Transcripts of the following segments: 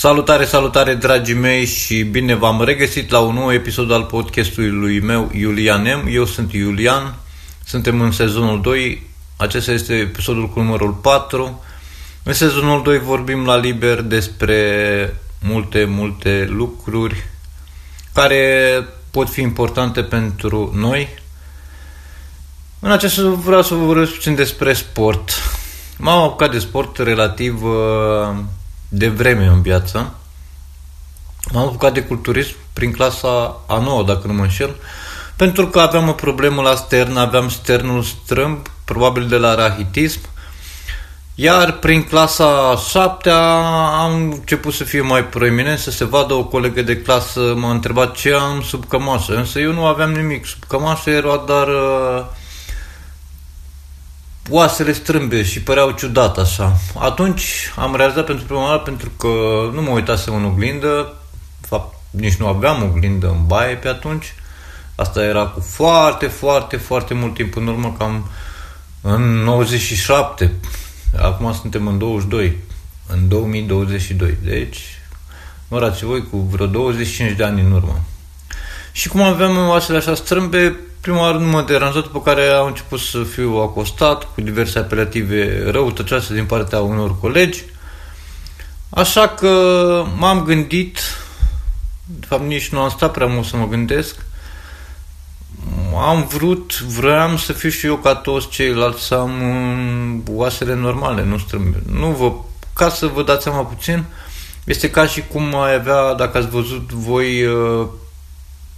Salutare, salutare dragii mei și bine v-am regăsit la un nou episod al podcastului meu Iulian M. Eu sunt Iulian, suntem în sezonul 2, acesta este episodul cu numărul 4. În sezonul 2 vorbim la liber despre multe, multe lucruri care pot fi importante pentru noi. În acest vreau să vă vorbesc puțin despre sport. M-am apucat de sport relativ uh, de vreme în viață. M-am apucat de culturism prin clasa a 9, dacă nu mă înșel, pentru că aveam o problemă la stern, aveam sternul strâmb, probabil de la rahitism, iar prin clasa 7 am început să fiu mai proeminent, să se vadă o colegă de clasă, m-a întrebat ce am sub cămașă, însă eu nu aveam nimic sub cămașă, era doar uh, oasele strâmbe și păreau ciudat așa. Atunci am realizat pentru prima dată pentru că nu mă uitasem în oglindă, de fapt nici nu aveam oglindă în baie pe atunci. Asta era cu foarte, foarte, foarte mult timp în urmă, cam în 97. Acum suntem în 22, în 2022. Deci, mărați voi cu vreo 25 de ani în urmă. Și cum aveam oasele așa strâmbe, prima oară nu m-a deranjat, după care am început să fiu acostat cu diverse apelative răutăcioase din partea unor colegi. Așa că m-am gândit, de fapt nici nu am stat prea mult să mă gândesc, am vrut, vreau să fiu și eu ca toți ceilalți, să am oasele normale, nu strâmbe. Nu vă, ca să vă dați seama puțin, este ca și cum ai avea, dacă ați văzut voi uh,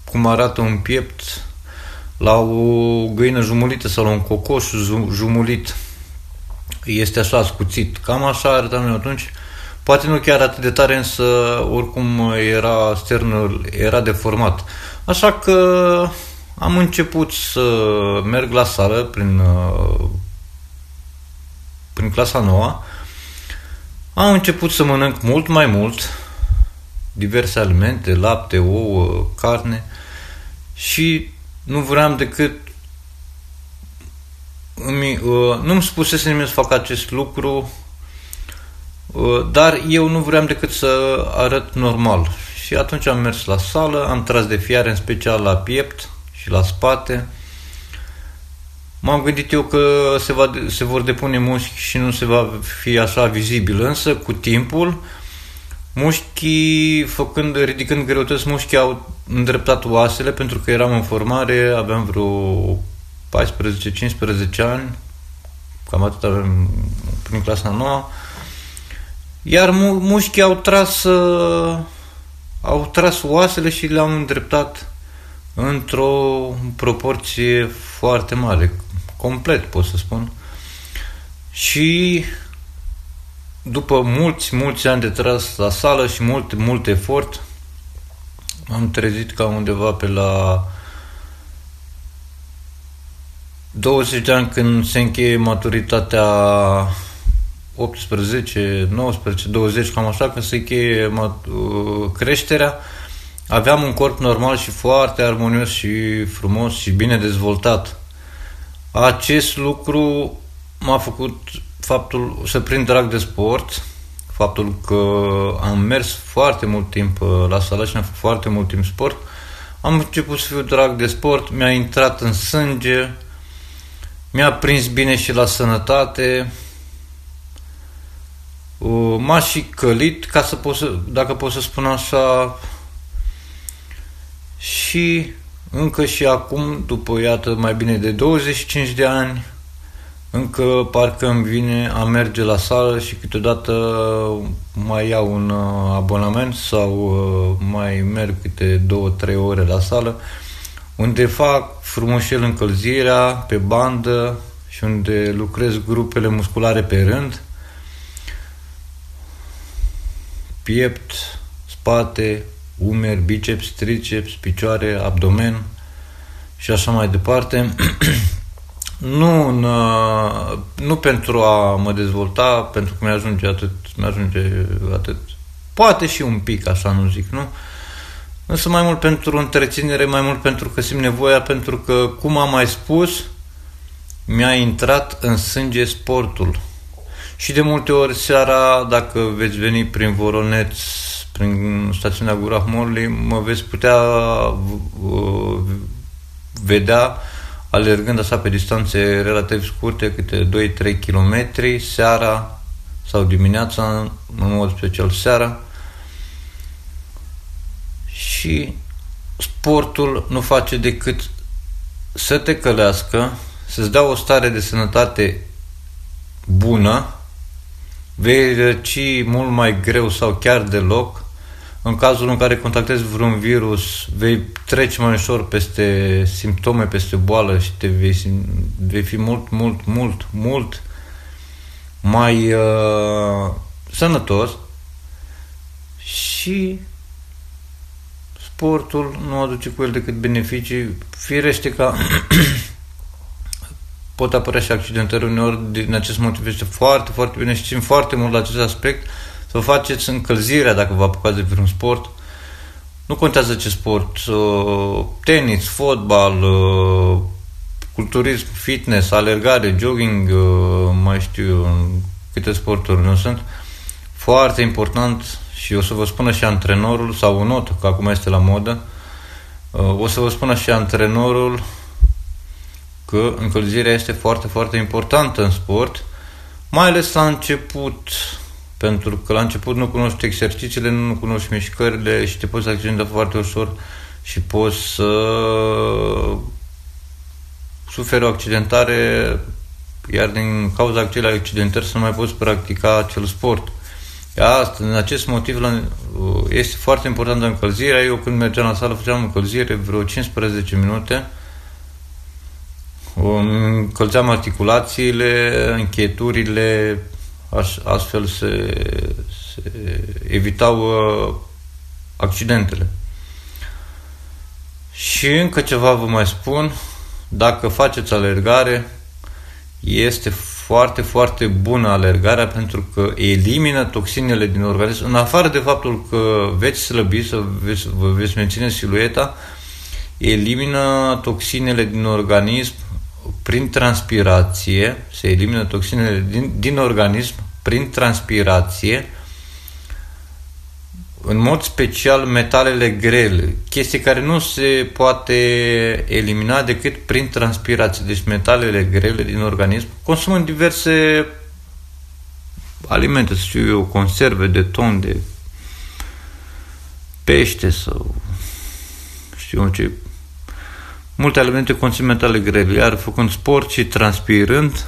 cum arată un piept la o găină jumulită sau la un cocoș jumulit este așa ascuțit. Cam așa arătam eu atunci. Poate nu chiar atât de tare, însă oricum era sternul, era deformat. Așa că am început să merg la sală prin, prin clasa noua. Am început să mănânc mult mai mult diverse alimente, lapte, ouă, carne și nu vreau decât îmi, uh, nu-mi spusese nimeni să fac acest lucru, uh, dar eu nu vreau decât să arăt normal. Și atunci am mers la sală, am tras de fiare, în special la piept și la spate. M-am gândit eu că se, va, se vor depune mușchi și nu se va fi așa vizibil, însă cu timpul mușchii, făcând, ridicând greutăți, mușchii au îndreptat oasele pentru că eram în formare, aveam vreo 14-15 ani, cam atât avem prin clasa nouă, iar mu- mușchii au tras, uh, au tras oasele și le-au îndreptat într-o proporție foarte mare, complet pot să spun. Și după mulți, mulți ani de tras la sală și mult, mult efort, am trezit ca undeva pe la 20 de ani când se încheie maturitatea 18, 19, 20, cam așa, când se încheie uh, creșterea, aveam un corp normal și foarte armonios și frumos și bine dezvoltat. Acest lucru m-a făcut faptul să prind drag de sport, faptul că am mers foarte mult timp uh, la sală și am făcut foarte mult timp sport, am început să fiu drag de sport, mi-a intrat în sânge, mi-a prins bine și la sănătate, uh, m-a și călit, ca să pot să, dacă pot să spun așa, și încă și acum, după, iată, mai bine de 25 de ani, încă parcă îmi vine a merge la sală și câteodată mai iau un uh, abonament sau uh, mai merg câte două, trei ore la sală, unde fac frumușel încălzirea pe bandă și unde lucrez grupele musculare pe rând, piept, spate, umeri, biceps, triceps, picioare, abdomen și așa mai departe. Nu, în, uh, nu pentru a mă dezvolta, pentru că mi-ajunge atât, mi-ajunge atât. Poate și un pic, așa nu zic, nu? Însă mai mult pentru întreținere, mai mult pentru că simt nevoia, pentru că, cum am mai spus, mi-a intrat în sânge sportul. Și de multe ori seara, dacă veți veni prin Voroneț prin stațiunea Gura Morley, mă veți putea uh, vedea alergând așa pe distanțe relativ scurte, câte 2-3 km, seara sau dimineața, în mod special seara. Și sportul nu face decât să te călească, să-ți dea o stare de sănătate bună, vei răci mult mai greu sau chiar deloc. În cazul în care contactezi vreun virus, vei trece mai ușor peste simptome, peste boală și te vei, vei fi mult, mult, mult, mult mai uh, sănătos și sportul nu aduce cu el decât beneficii. Firește ca pot apărea și accidentări uneori din acest motiv este foarte, foarte bine și țin foarte mult la acest aspect să vă faceți încălzirea dacă vă apucați de vreun sport. Nu contează ce sport, uh, tenis, fotbal, uh, culturism, fitness, alergare, jogging, uh, mai știu câte sporturi nu sunt. Foarte important și o să vă spună și antrenorul sau un not, că acum este la modă, o să vă spună și antrenorul că încălzirea este foarte, foarte importantă în sport, mai ales la început, pentru că la început nu cunoști exercițiile, nu cunoști mișcările și te poți accidenta foarte ușor și poți să suferi o accidentare, iar din cauza acelei accidentări să nu mai poți practica acel sport. Asta, din acest motiv este foarte importantă încălzirea. Eu când mergeam la sală făceam încălzire vreo 15 minute încălzeam articulațiile, încheturile, astfel se, se evitau uh, accidentele. Și încă ceva vă mai spun, dacă faceți alergare, este foarte, foarte bună alergarea pentru că elimină toxinele din organism, în afară de faptul că veți slăbi, să veți, vă veți menține silueta, elimină toxinele din organism prin transpirație, se elimină toxinele din, din organism prin transpirație, în mod special metalele grele, chestii care nu se poate elimina decât prin transpirație. Deci metalele grele din organism, consumând diverse alimente, să știu eu, conserve de ton, de pește sau știu ce multe elemente conțin metale grele, iar făcând sport și transpirând,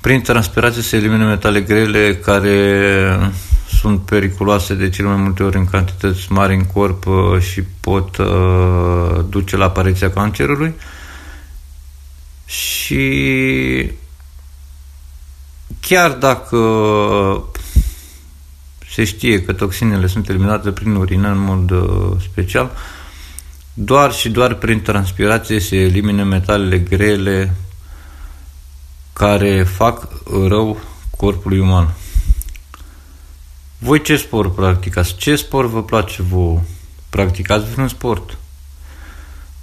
prin transpirație se elimină metale grele care sunt periculoase de cele mai multe ori în cantități mari în corp uh, și pot uh, duce la apariția cancerului. Și chiar dacă se știe că toxinele sunt eliminate prin urină în mod uh, special, uh, doar și doar prin transpirație se elimine metalele grele care fac rău corpului uman. Voi ce sport practicați? Ce sport vă place vouă? Practicați vreun sport?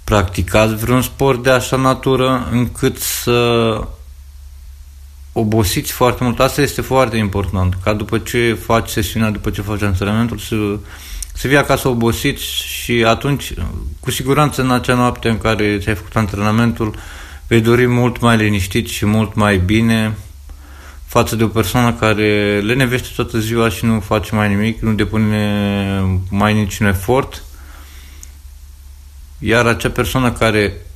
Practicați vreun sport de așa natură încât să obosiți foarte mult. Asta este foarte important. Ca după ce faci sesiunea, după ce faci antrenamentul, să să vii acasă obosit și atunci, cu siguranță în acea noapte în care ți-ai făcut antrenamentul, vei dori mult mai liniștit și mult mai bine față de o persoană care le nevește toată ziua și nu face mai nimic, nu depune mai niciun efort, iar acea persoană care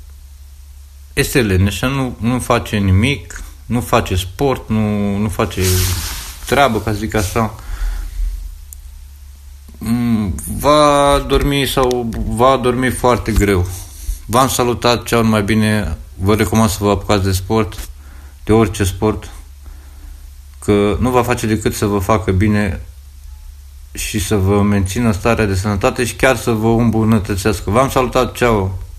este leneșă, nu, nu face nimic, nu face sport, nu, nu face treabă, ca să zic așa, Mm, va dormi sau va dormi foarte greu. V-am salutat cel mai bine, vă recomand să vă apucați de sport, de orice sport, că nu va face decât să vă facă bine și să vă mențină starea de sănătate și chiar să vă îmbunătățească. V-am salutat, ceau!